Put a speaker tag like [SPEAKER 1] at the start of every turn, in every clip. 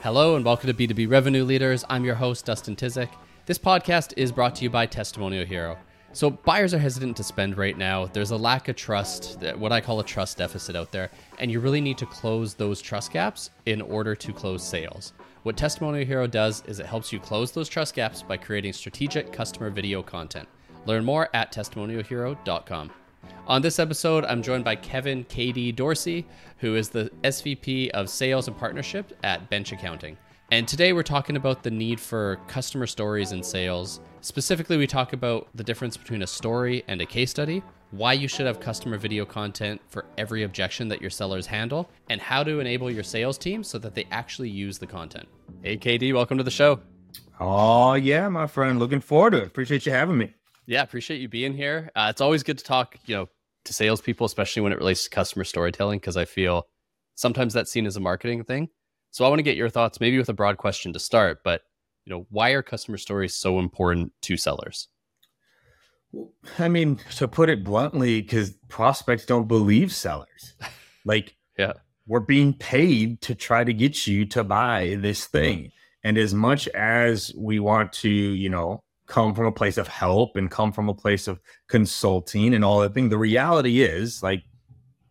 [SPEAKER 1] Hello and welcome to B2B Revenue Leaders. I'm your host, Dustin Tizik. This podcast is brought to you by Testimonial Hero. So, buyers are hesitant to spend right now. There's a lack of trust, what I call a trust deficit out there, and you really need to close those trust gaps in order to close sales. What Testimonial Hero does is it helps you close those trust gaps by creating strategic customer video content. Learn more at testimonialhero.com. On this episode, I'm joined by Kevin KD Dorsey, who is the SVP of Sales and Partnership at Bench Accounting. And today we're talking about the need for customer stories in sales. Specifically, we talk about the difference between a story and a case study, why you should have customer video content for every objection that your sellers handle, and how to enable your sales team so that they actually use the content. Hey, KD, welcome to the show.
[SPEAKER 2] Oh, yeah, my friend. Looking forward to it. Appreciate you having me.
[SPEAKER 1] Yeah, appreciate you being here. Uh, it's always good to talk, you know, to salespeople, especially when it relates to customer storytelling, because I feel sometimes that's seen as a marketing thing. So I want to get your thoughts, maybe with a broad question to start, but you know, why are customer stories so important to sellers?
[SPEAKER 2] I mean, to put it bluntly, because prospects don't believe sellers. Like,
[SPEAKER 1] yeah,
[SPEAKER 2] we're being paid to try to get you to buy this thing. And as much as we want to, you know, come from a place of help and come from a place of consulting and all that thing. The reality is, like,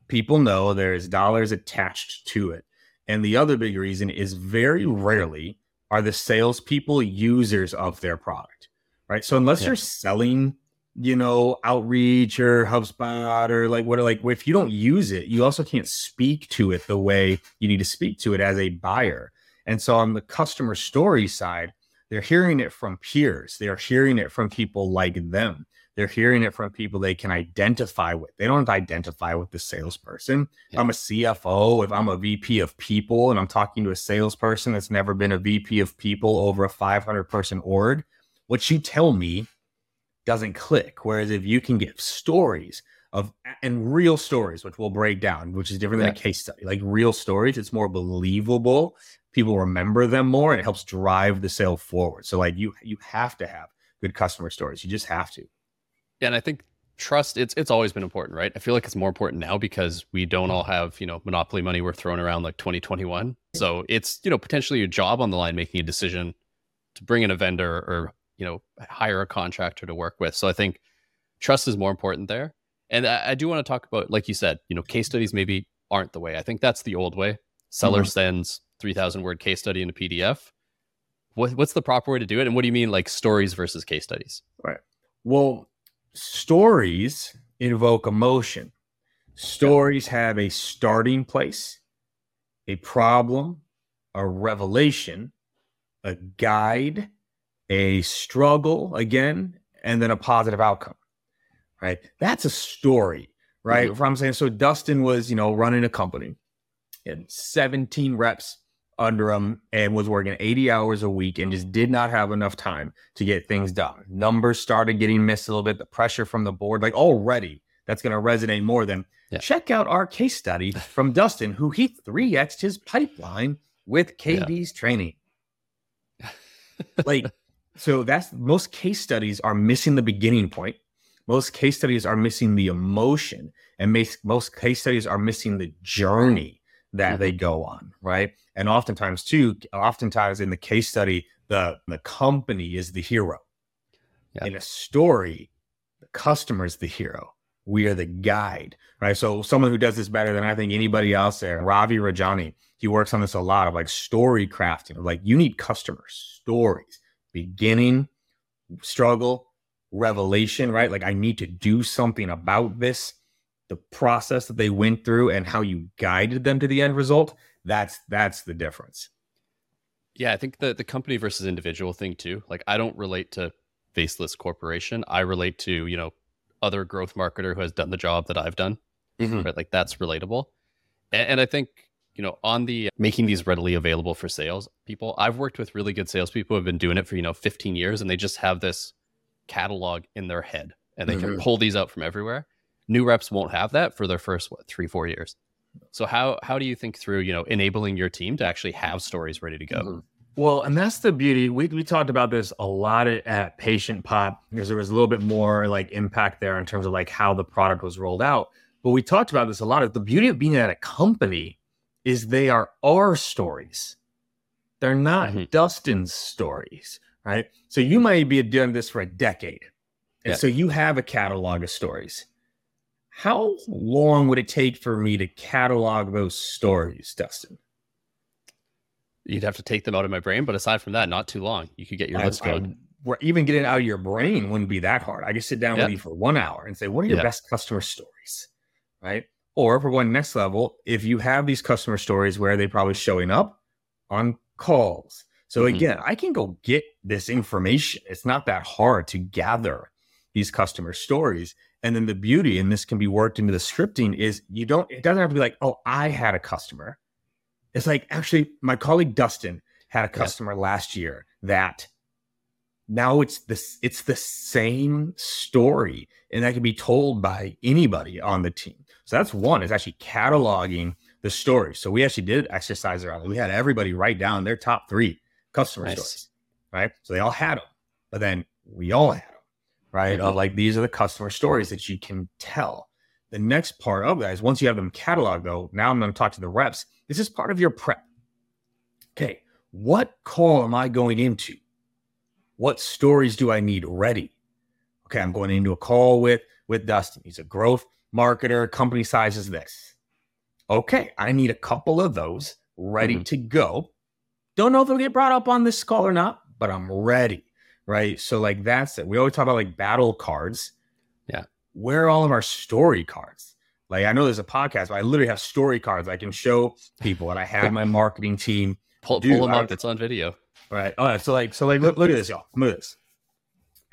[SPEAKER 2] people know there's dollars attached to it. And the other big reason is very rarely are the salespeople users of their product, right? So unless yeah. you're selling, you know, Outreach or HubSpot or like what, like if you don't use it, you also can't speak to it the way you need to speak to it as a buyer. And so on the customer story side, they're hearing it from peers. They're hearing it from people like them. They're hearing it from people they can identify with. They don't identify with the salesperson. Yeah. I'm a CFO, if I'm a VP of people and I'm talking to a salesperson that's never been a VP of people over a 500 person org, what you tell me doesn't click. Whereas if you can give stories of and real stories, which we'll break down, which is different yeah. than a case study, like real stories, it's more believable people remember them more and it helps drive the sale forward. So like you you have to have good customer stories. You just have to.
[SPEAKER 1] Yeah, and I think trust it's it's always been important, right? I feel like it's more important now because we don't all have, you know, monopoly money we're throwing around like 2021. So it's, you know, potentially your job on the line making a decision to bring in a vendor or, you know, hire a contractor to work with. So I think trust is more important there. And I, I do want to talk about, like you said, you know, case studies maybe aren't the way. I think that's the old way. Seller mm-hmm. sends 3000 word case study in a PDF. What, what's the proper way to do it? And what do you mean like stories versus case studies?
[SPEAKER 2] Right. Well, stories invoke emotion. Stories have a starting place, a problem, a revelation, a guide, a struggle again, and then a positive outcome. Right. That's a story. Right. Mm-hmm. I'm saying so Dustin was, you know, running a company and 17 reps under him and was working 80 hours a week and just did not have enough time to get things done. Numbers started getting missed a little bit, the pressure from the board, like already that's going to resonate more than yeah. check out our case study from Dustin, who he 3xed his pipeline with KD's yeah. training. like, so that's most case studies are missing the beginning point. Most case studies are missing the emotion, and most case studies are missing the journey that mm-hmm. they go on, right? And oftentimes, too, oftentimes in the case study, the the company is the hero. Yeah. In a story, the customer is the hero. We are the guide, right? So someone who does this better than I think anybody else there, Ravi Rajani, he works on this a lot of like story crafting. Like you need customer stories, beginning, struggle, revelation, right? Like I need to do something about this the process that they went through and how you guided them to the end result that's that's the difference.
[SPEAKER 1] Yeah i think the the company versus individual thing too. Like i don't relate to faceless corporation. I relate to you know other growth marketer who has done the job that i've done mm-hmm. right? Like that's relatable. And, and, i think you know on the making these readily available for sales people i've worked with really good salespeople who have been doing it for you know 15 years and they just have this catalog in their head and they mm-hmm. can pull these out from everywhere new reps won't have that for their first what three four years so how how do you think through you know enabling your team to actually have stories ready to go mm-hmm.
[SPEAKER 2] well and that's the beauty we, we talked about this a lot at, at PatientPop because there was a little bit more like impact there in terms of like how the product was rolled out but we talked about this a lot of the beauty of being at a company is they are our stories They're not
[SPEAKER 1] Mhm.
[SPEAKER 2] Dustin's stories, right? So you might be doing this for a decade. And
[SPEAKER 1] Yeah.
[SPEAKER 2] so you have a catalog of stories. How long would it take for me to catalog those stories, Dustin?
[SPEAKER 1] You'd have to take them out of my brain, but aside from that, not too long. You could get your
[SPEAKER 2] I-
[SPEAKER 1] list going.
[SPEAKER 2] where even getting it out of your brain wouldn't be that hard. I could sit down
[SPEAKER 1] Yeah.
[SPEAKER 2] with you for one hour and say, what are your
[SPEAKER 1] Yeah.
[SPEAKER 2] best customer stories? Right. Or if we're going next level, if you have these customer stories where they're probably showing up on calls. So
[SPEAKER 1] Mhm.
[SPEAKER 2] again, I can go get this information. It's not that hard to gather these customer stories. And then the beauty, and this can be worked into the scripting, is you don't, it doesn't have to be like, oh, I had a customer. It's like, actually, my colleague Dustin had a
[SPEAKER 1] Yeah.
[SPEAKER 2] customer last year that now it's this it's the same story and that can be told by anybody on the team so that's one is actually cataloging the story so we actually did exercise around it we had everybody write down their top three customer
[SPEAKER 1] Nice.
[SPEAKER 2] stories right so they all had them but then we all had them right
[SPEAKER 1] Mhm.
[SPEAKER 2] of like these are the customer stories that you can tell the next part of that is once you have them cataloged though now i'm going to talk to the reps this is part of your prep okay what call am i going into what stories do I need ready? Okay, I'm going into a call with with Dustin. He's a growth marketer. Company size is this. Okay, I need a couple of those ready
[SPEAKER 1] Mhm.
[SPEAKER 2] to go. Don't know if they'll get brought up on this call or not, but I'm ready. Right. So like that's it. We always talk about like battle cards.
[SPEAKER 1] Yeah.
[SPEAKER 2] Where are all of our story cards? Like I know there's a podcast, but I literally have story cards I can show people, and I have my marketing team
[SPEAKER 1] Pull, pull them
[SPEAKER 2] I-
[SPEAKER 1] up. It's on video.
[SPEAKER 2] Right. All right. So like, so like, look, look at this, y'all. Look at this.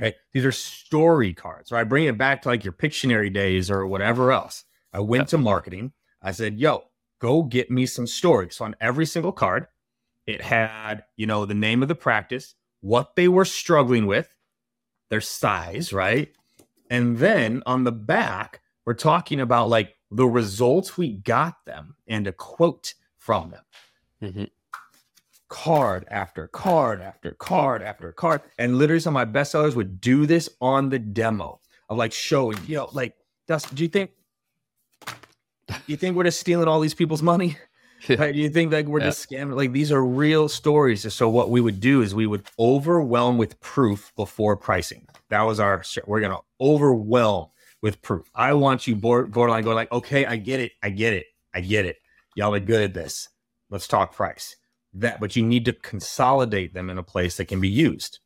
[SPEAKER 2] Right. These are story cards. Right. Bring it back to like your Pictionary days or whatever else. I went
[SPEAKER 1] Yep.
[SPEAKER 2] to marketing. I said, yo, go get me some stories. So on every single card, it had, you know, the name of the practice, what they were struggling with, their size, right? And then on the back, we're talking about like the results we got them and a quote from them
[SPEAKER 1] Mhm.
[SPEAKER 2] card after card after card after card. And literally some of my bestsellers would do this on the demo of like showing, you know, like Dustin, do you think you think we're just stealing all these people's money? Right? Do you think like we're
[SPEAKER 1] Yeah.
[SPEAKER 2] just scamming? Like these are real stories. So what we would do is we would overwhelm with proof before pricing. That was our we're gonna overwhelm with proof. I want you board, borderline going like, okay, I get it, I get it, I get it. Y'all are good at this. Let's talk price. That, but you need to consolidate them in a place that can be used.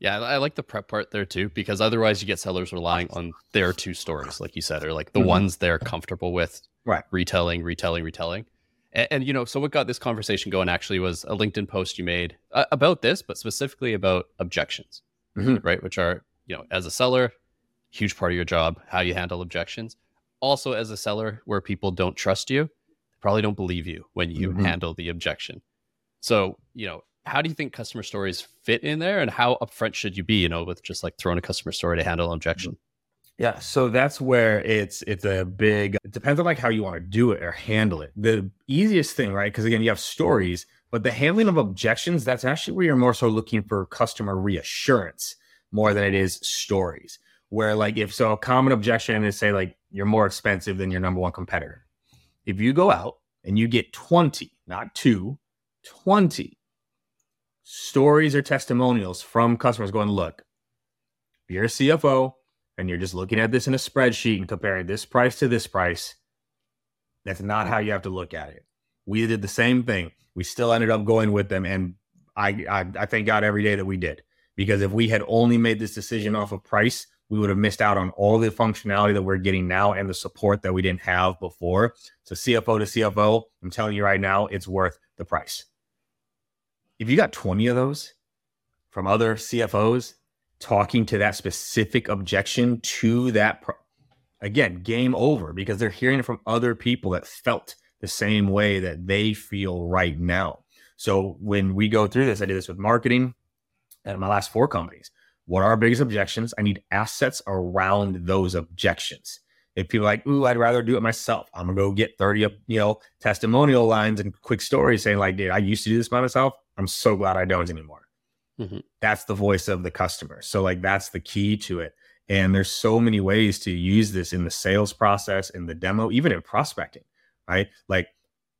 [SPEAKER 1] Yeah, I like the prep part there too, because otherwise you get sellers relying on their two stories, like you said, or like the
[SPEAKER 2] Mhm.
[SPEAKER 1] ones they're comfortable with,
[SPEAKER 2] Right.
[SPEAKER 1] Retelling, retelling, retelling. And, and you know, so what got this conversation going actually was a LinkedIn post you made uh, about this, but specifically about objections,
[SPEAKER 2] Mhm.
[SPEAKER 1] right? Which are, you know, as a seller, huge part of your job, how you handle objections. Also, as a seller where people don't trust you, they probably don't believe you when you
[SPEAKER 2] Mhm.
[SPEAKER 1] handle the objection. So, you know, how do you think customer stories fit in there and how upfront should you be, you know, with just like throwing a customer story to handle an objection?
[SPEAKER 2] Yeah, so that's where it's it's a big it depends on like how you want to do it or handle it. The easiest thing, right? Because again, you have stories, but the handling of objections, that's actually where you're more so looking for customer reassurance more than it is stories. Where like if so a common objection is say like you're more expensive than your number one competitor. If you go out and you get 20, not two, 20 stories or testimonials from customers going, look, you're a CFO and you're just looking at this in a spreadsheet and comparing this price to this price, that's not how you have to look at it. We did the same thing. We still ended up going with them, and I, I I thank God every day that we did because if we had only made this decision off of price, we would have missed out on all the functionality that we're getting now and the support that we didn't have before. So CFO to CFO, I'm telling you right now, it's worth the price. If you got 20 of those from other CFOs talking to that specific objection to that pro- again game over because they're hearing it from other people that felt the same way that they feel right now. So when we go through this i did this with marketing at my last four companies. What are our biggest objections? I need assets around those objections. If people are like ooh i'd rather do it myself i'm gonna go get 30 you know testimonial lines and quick stories saying like dude i used to do this by myself. I'm so glad i don't anymore that's the voice of the customer. So like that's the key to it. And there's so many ways to use this in the sales process, in the demo, even in prospecting, right? Like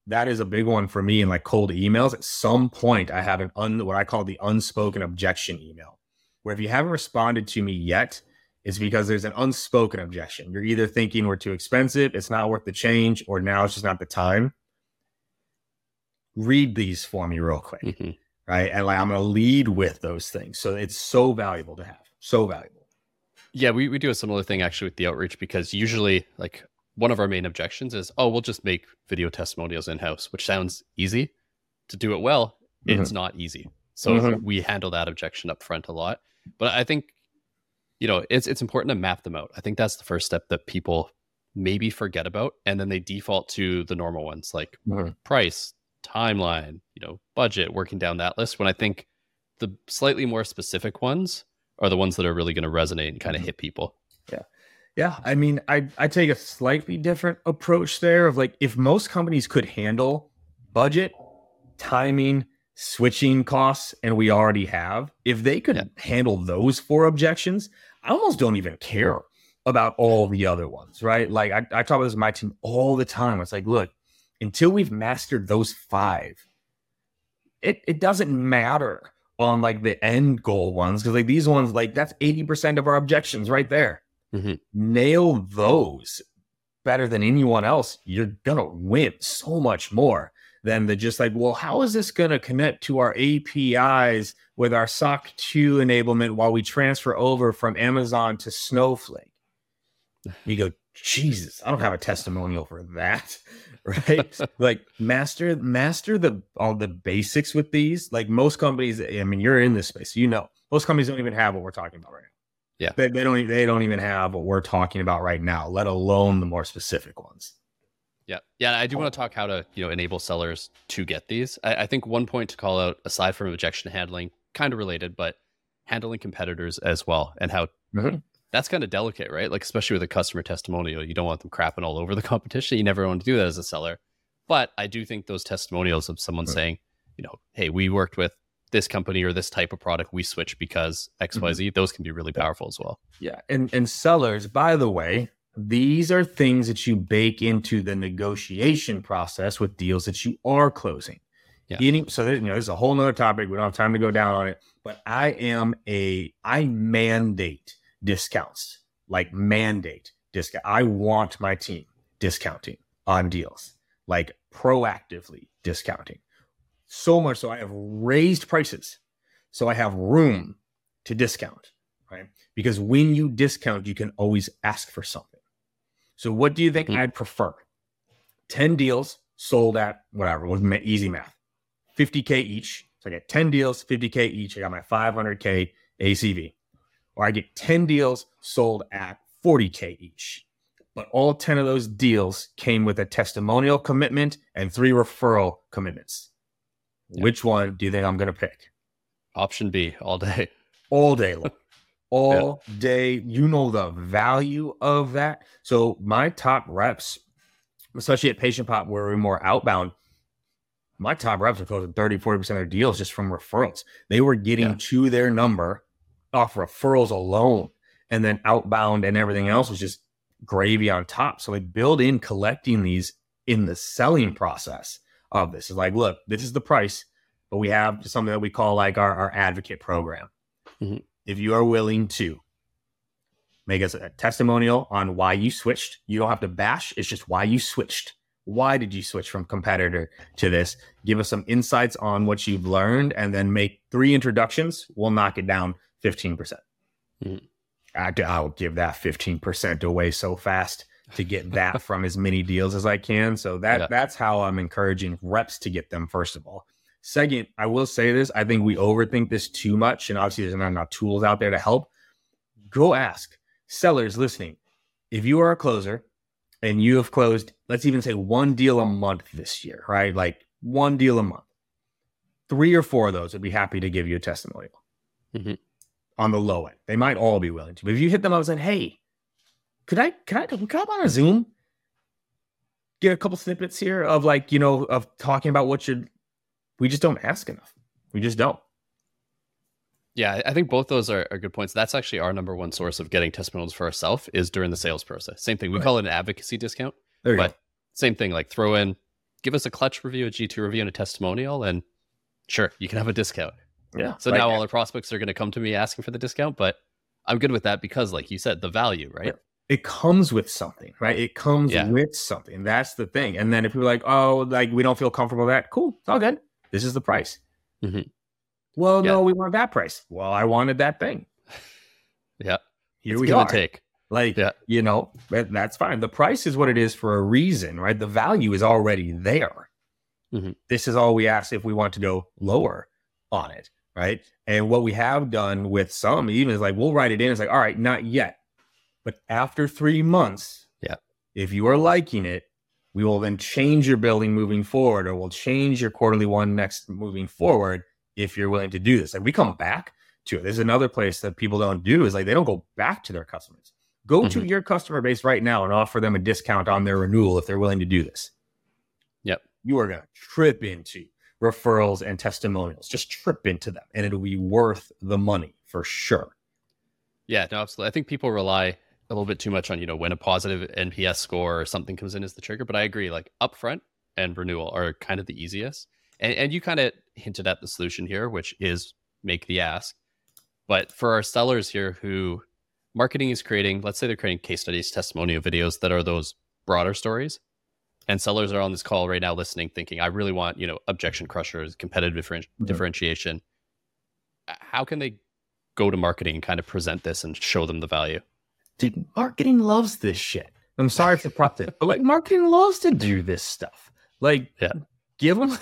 [SPEAKER 2] that is a big one for me in like cold emails. At some point, I have an un, what I call the unspoken objection email, where if you haven't responded to me yet, it's because there's an unspoken objection. You're either thinking we're too expensive, it's not worth the change, or now it's just not the time. Read these for me real quick, mm-hmm. Right? And like I'm going to lead with those things, so it's so valuable to have, so valuable.
[SPEAKER 1] Yeah, we, we do a similar thing actually with the outreach because usually like one of our main objections is, oh, we'll just make video testimonials in house, which sounds easy. To do it well, mm-hmm. it's not easy. So mm-hmm. we handle that objection up front a lot. But I think, you know, it's it's important to map them out. I think that's the first step that people maybe forget about, and then they default to the normal ones like mm-hmm. price, timeline, you know, budget, working down that list. When I think the slightly more specific ones are the ones that are really going to resonate and kind of mm-hmm. hit people.
[SPEAKER 2] Yeah. Yeah, I mean, I I take a slightly different approach there of like if most companies could handle budget, timing, switching costs, and we already have, if they could yeah. handle those four objections, I almost don't even care about all the other ones, right? Like I, I talk about this with my team all the time. It's like, look, until we've mastered those five, it it doesn't matter on like the end goal ones because like these ones, like that's 80% of our objections right there mm-hmm. nail those better than anyone else, you're gonna win so much more than the just like, well, how is this gonna connect to our APIs with our SOC 2 enablement while we transfer over from Amazon to Snowflake? You go, Jesus, I don't have a testimonial for that. Right. like master, master the all the basics with these. Like most companies, I mean, you're in this space, you know, most companies don't even have what we're talking about right now.
[SPEAKER 1] Yeah.
[SPEAKER 2] They, they don't they don't even have what we're talking about right now, let alone the more specific ones.
[SPEAKER 1] Yeah. Yeah. I do want to talk how to, you know, enable sellers to get these. I, I think one point to call out, aside from objection handling, kind of related, but handling competitors as well and how mm-hmm. That's kind of delicate, right? Like, especially with a customer testimonial, you don't want them crapping all over the competition. You never want to do that as a seller. But I do think those testimonials of someone mm-hmm. saying, you know, hey, we worked with this company or this type of product we switch because xyz mm-hmm. those can be really powerful as well
[SPEAKER 2] yeah and and sellers by the way these are things that you bake into the negotiation process with deals that you are closing yeah. Any, so you know this is a whole nother topic we don't have time to go down on it but i am a i mandate discounts like mandate discount i want my team discounting on deals like proactively discounting so much so I have raised prices. So I have room to discount, right? Because when you discount, you can always ask for something. So what do you think mm-hmm. I'd prefer? 10 deals sold at whatever was easy math, 50K each. So I get 10 deals, 50K each. I got my 500K ACV. Or I get 10 deals sold at 40K each. But all 10 of those deals came with a testimonial commitment and three referral commitments. Which one do you think I'm going to pick?
[SPEAKER 1] Option B all day.
[SPEAKER 2] All day long. All yeah. day. You know the value of that. So my top reps, especially at PatientPop, where we're more outbound, my top reps are closing 30, 40% of their deals just from referrals. They were getting yeah. to their number off referrals alone. And then outbound and everything else was just gravy on top. So they build in collecting these in the selling process of this. Is like, look, this is the price, but we have something that we call like our, our advocate program. Mm-hmm. If you are willing to make us a testimonial on why you switched, you don't have to bash. It's just why you switched. Why did you switch from competitor to this? Give us some insights on what you've learned and then make three introductions. We'll knock it down 15%. percent mm hmm I, I'll give that 15% away so fast to get that from as many deals as I can. So that yeah. that's how I'm encouraging reps to get them first of all. Second, I will say this, I think we overthink this too much and obviously there's not enough tools out there to help. Go ask sellers listening. If you are a closer and you have closed, let's even say one deal a month this year, right? Like one deal a month. Three or four of those would be happy to give you a testimonial mm-hmm. On the low end. They might all be willing to. But if you hit them up and say, hey, could I could I come on a Zoom? Get a couple snippets here of like, you know, of talking about what you're we just don't ask enough. We just don't.
[SPEAKER 1] Yeah, I think both those are, are, good points. That's actually our number one source of getting testimonials for ourselves is during the sales process. Same thing. We right. call it an advocacy discount. but go. same thing, like throw in give us a Clutch review, a G2 review, and a testimonial, and sure, you can have a discount.
[SPEAKER 2] Yeah.
[SPEAKER 1] So
[SPEAKER 2] like-
[SPEAKER 1] now all the prospects are going to come to me asking for the discount, but I'm good with that because, like you said, the value, right?
[SPEAKER 2] Yeah. it comes with something, right? It comes
[SPEAKER 1] Yeah.
[SPEAKER 2] with something. That's the thing. And then if you're like, oh, like we don't feel comfortable with that, cool, it's all good. This is the price.
[SPEAKER 1] Mhm.
[SPEAKER 2] Well,
[SPEAKER 1] Yeah.
[SPEAKER 2] no, we want that price. Well, I wanted that thing.
[SPEAKER 1] Yeah.
[SPEAKER 2] Here
[SPEAKER 1] It's
[SPEAKER 2] we
[SPEAKER 1] give
[SPEAKER 2] are.
[SPEAKER 1] take.
[SPEAKER 2] Like,
[SPEAKER 1] Yeah.
[SPEAKER 2] you know, that's fine. The price is what it is for a reason, right? The value is already there.
[SPEAKER 1] Mhm.
[SPEAKER 2] This is all we ask if we want to go lower on it, right? And what we have done with some even is like, we'll write it in. It's like, all right, not yet. But after three months,
[SPEAKER 1] Yeah.
[SPEAKER 2] if you are liking it, we will then change your billing moving forward, or we'll change your quarterly one next moving forward if you're willing to do this. Like we come back to it. There's another place that people don't do is like they don't go back to their customers. Go to
[SPEAKER 1] Mhm.
[SPEAKER 2] your customer base right now and offer them a discount on their renewal if they're willing to do this.
[SPEAKER 1] Yep.
[SPEAKER 2] You are going to trip into referrals and testimonials. Just trip into them and it'll be worth the money for sure.
[SPEAKER 1] Yeah, no, absolutely. I think people rely a little bit too much on, you know, when a positive NPS score or something comes in as the trigger. But I agree, like upfront and renewal are kind of the easiest. And, and you kind of hinted at the solution here, which is make the ask. But for our sellers here who marketing is creating, let's say they're creating case studies, testimonial videos that are those broader stories. And sellers are on this call right now listening, thinking, I really want, you know, objection crushers, competitive differenti- differentiation. How can they go to marketing and kind of present this and show them the value?
[SPEAKER 2] Dude, marketing loves this shit. I'm sorry for profit, but like marketing loves to do this stuff. Like,
[SPEAKER 1] Yeah.
[SPEAKER 2] give them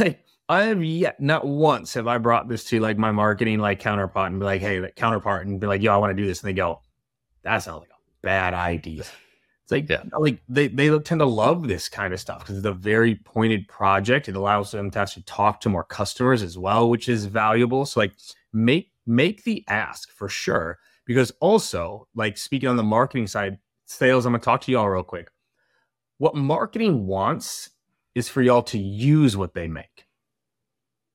[SPEAKER 2] like I have yet not once have I brought this to like my marketing like counterpart and be like, hey, like counterpart and be like, yo, I want to do this, and they go, that sounds like a bad idea. It's like,
[SPEAKER 1] Yeah.
[SPEAKER 2] like they they tend to love this kind of stuff because it's a very pointed project. It allows them to actually talk to more customers as well, which is valuable. So like make make the ask for sure because also like speaking on the marketing side sales i'm gonna talk to y'all real quick what marketing wants is for y'all to use what they make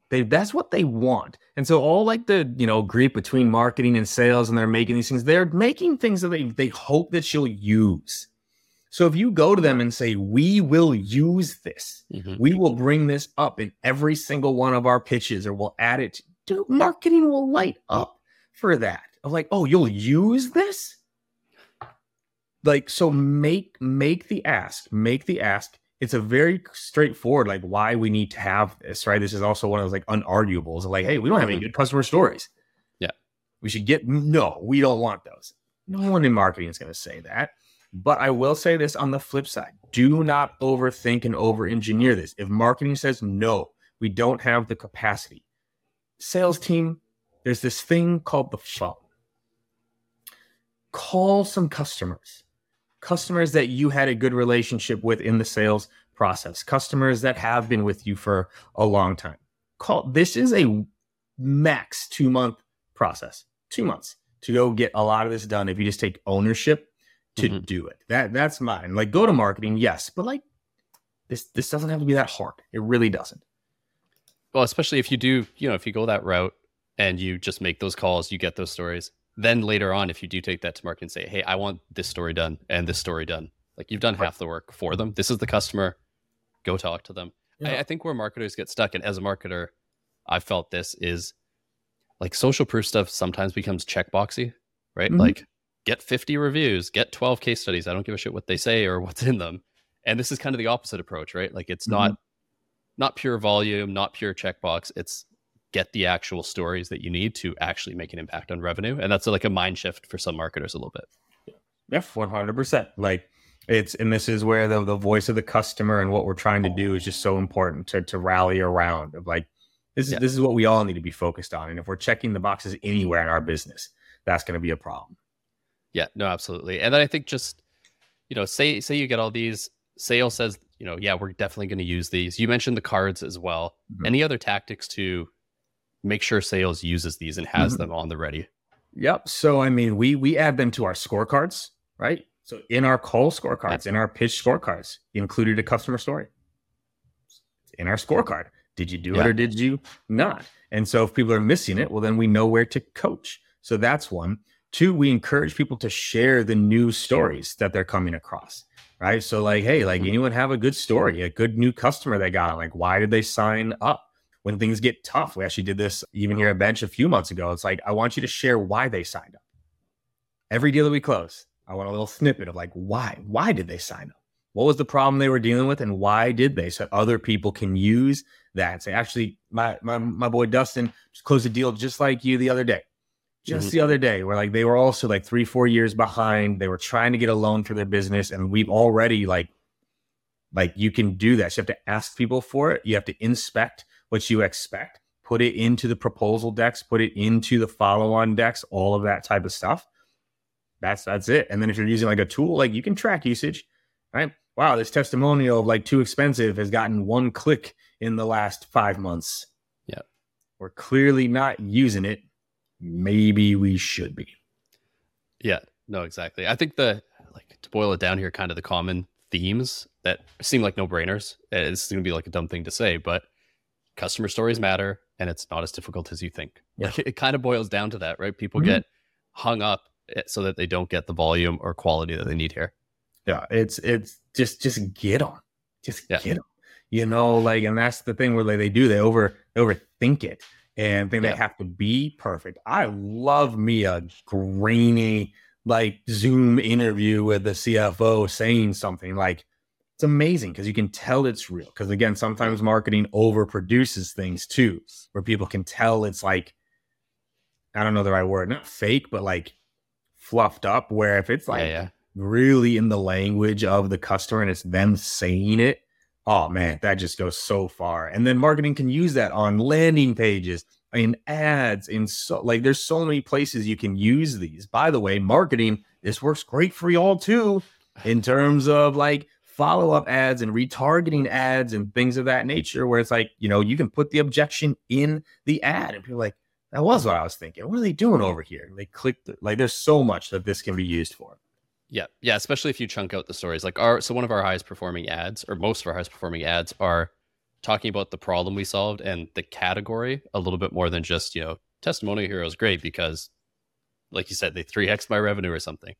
[SPEAKER 2] they that's what they want and so all like the you know grief between marketing and sales and they're making these things they're making things that they they hope that you'll use so if you go to them and say we will use this. Mm-hmm. We will bring this up in every single one of our pitches or we'll add it dude marketing will light up for that. Of like oh you'll use this? Like so make make the ask make the ask. It's a very straightforward like why we need to have this right? This is also one of those like unarguables like hey we don't have any mm-hmm. good customer stories.
[SPEAKER 1] Yeah.
[SPEAKER 2] we should get no we don't want those. No one in marketing is going to say that but i will say this on the flip side do not overthink and over engineer this. If marketing says no we don't have the capacity sales team there's this thing called the phone call some customers. Customers that you had a good relationship with in the sales process. Customers that have been with you for a long time. Call this is a max two month process. Two months to go get a lot of this done if you just take ownership to
[SPEAKER 1] Mhm.
[SPEAKER 2] do it that that's mine like go to marketing yes but like this this doesn't have to be that hard it really doesn't
[SPEAKER 1] Well, especially if you do, you know, if you go that route and you just make those calls, you get those stories. Then later on, if you do take that to market and say, hey, I want this story done and this story done, like you've done
[SPEAKER 2] Right.
[SPEAKER 1] half the work for them. This is the customer. Go talk to them. I,
[SPEAKER 2] Yeah.
[SPEAKER 1] I think where marketers get stuck, and as a marketer, I've felt this is like social proof stuff sometimes becomes checkboxy, right?
[SPEAKER 2] Mhm.
[SPEAKER 1] Like get 50 reviews, get 12 case studies. I don't give a shit what they say or what's in them. And this is kind of the opposite approach, right? Like it's not mm-hmm. not pure volume, not pure checkbox. It's get the actual stories that you need to actually make an impact on revenue. And that's like a mind shift for some marketers a little bit.
[SPEAKER 2] Yeah, one hundred percent. Like it's and this is where the the voice of the customer and what we're trying to do is just so important to to rally around. Of like this is
[SPEAKER 1] Yeah.
[SPEAKER 2] this is what we all need to be focused on. And if we're checking the boxes anywhere in our business, that's going to be a problem.
[SPEAKER 1] Yeah, no, absolutely. And then I think just, you know, say say you get all these, sales says, you know, yeah, we're definitely going to use these. You mentioned the cards as well.
[SPEAKER 2] Mhm.
[SPEAKER 1] Any other tactics to make sure sales uses these and has
[SPEAKER 2] Mhm.
[SPEAKER 1] them on the ready?
[SPEAKER 2] Yep. So I mean, we we add them to our scorecards, right? So in our call scorecards, in our pitch scorecards, included a customer story. In our scorecard, did you do
[SPEAKER 1] Yeah.
[SPEAKER 2] it or did you not? And so if people are missing it, well, then we know where to coach. So that's one. Two, we encourage people to share the new stories that they're coming across. right? So like, hey, like mm-hmm. anyone have a good story, a good new customer they got? Like, why did they sign up? When things get tough, we actually did this even here at Bench a few months ago. It's like I want you to share why they signed up. Every deal that we close, I want a little snippet of like why, why did they sign up? What was the problem they were dealing with, and why did they? So other people can use that and say, actually, my my my boy Dustin just closed a deal just like you the other day just mm-hmm. the other day where like they were also like three four years behind. They were trying to get a loan for their business and we've already like like you can do that. So you have to ask people for it. You have to inspect what you expect put it into the proposal decks put it into the follow-on decks all of that type of stuff. That's that's it. And then if you're using like a tool like you can track usage right? Wow this testimonial of like too expensive has gotten one click in the last five months.
[SPEAKER 1] Yeah
[SPEAKER 2] we're clearly not using it maybe we should be.
[SPEAKER 1] Yeah, no, exactly. I think the like to boil it down here, kind of the common themes that seem like no brainers. It's going to be like a dumb thing to say, but customer stories matter, and it's not as difficult as you think. Yeah. Like it, kind of boils down to that, right? People mm-hmm. get hung up eh, so that they don't get the volume or quality that they need here.
[SPEAKER 2] Yeah, it's it's just just get on, just yeah. get on. You know, like, and that's the thing where they, they do they over they overthink it and think yeah. they have to be perfect. I love me a grainy like Zoom interview with the CFO saying something like it's amazing because you can tell it's real. Because again, sometimes marketing overproduces things too, where people can tell it's like I don't know the right word, not fake, but like fluffed up. Where if it's like yeah, yeah. really in the language of the customer and it's them saying it, oh man, that just goes so far. And then marketing can use that on landing pages, in ads, in so like there's so many places you can use these. By the way, marketing, this works great for y'all too, in terms of like follow-up ads and retargeting ads and things of that nature, where it's like, you know, you can put the objection in the ad and people like, that was what I was thinking. What are they doing over here? And they click the, like there's so much that this can be used for.
[SPEAKER 1] Yeah, yeah, especially if you chunk out the stories. Like our so one of our highest performing ads, or most of our highest performing ads, are talking about the problem we solved and the category a little bit more than just you know testimonial hero is great because, like you said, they three x my revenue or something.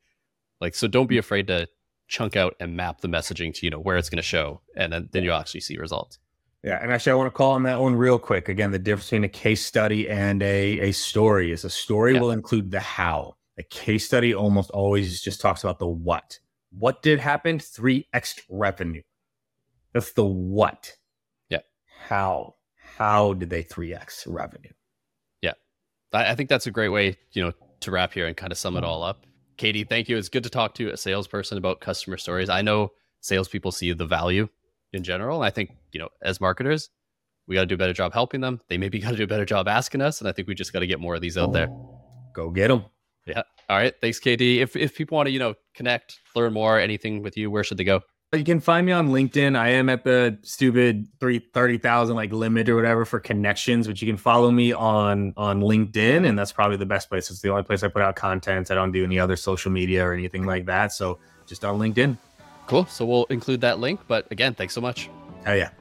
[SPEAKER 1] Like so, don't be mm. afraid to chunk out and map the messaging to you know where it's going to show, and then then you'll actually see results.
[SPEAKER 2] Yeah, and actually, I want to call on that one real quick. Again, the difference between a case study and a a story is a story yeah. will include the how a case study almost always just talks about the what. What did happen? Three extra revenue. That's the what.
[SPEAKER 1] Yeah.
[SPEAKER 2] How? How did they 3x revenue?
[SPEAKER 1] Yeah. I, I think that's a great way, you know, to wrap here and kind of sum it mm-hmm. all up. KD, thank you. It's good to talk to a salesperson about customer stories. I know salespeople see the value in general. I think, you know, as marketers, we got to do a better job helping them. They maybe got to do a better job asking us. And I think we just got to get more of these out there.
[SPEAKER 2] Go get them.
[SPEAKER 1] Yeah. All right. Thanks, KD. If if people want to, you know, connect, learn more, anything with you, where should they go?
[SPEAKER 2] You can find me on LinkedIn. I am at the stupid three thirty thousand like limit or whatever for connections, but you can follow me on on LinkedIn, and that's probably the best place. It's the only place I put out content. I don't do any other social media or anything like that. So just on LinkedIn.
[SPEAKER 1] Cool. So we'll include that link. But again, thanks so much.
[SPEAKER 2] Oh yeah.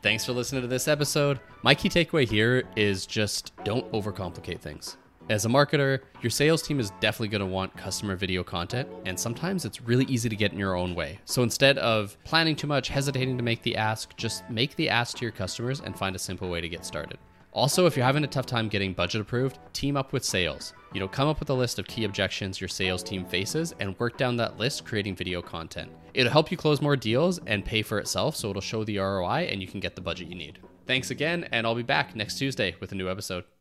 [SPEAKER 1] Thanks for listening to this episode. My key takeaway here is just don't overcomplicate things. As a marketer, your sales team is definitely going to want customer video content, and sometimes it's really easy to get in your own way. So instead of planning too much, hesitating to make the ask, just make the ask to your customers and find a simple way to get started. Also, if you're having a tough time getting budget approved, team up with sales. You know, come up with a list of key objections your sales team faces and work down that list creating video content. It'll help you close more deals and pay for itself, so it'll show the ROI and you can get the budget you need. Thanks again, and I'll be back next Tuesday with a new episode.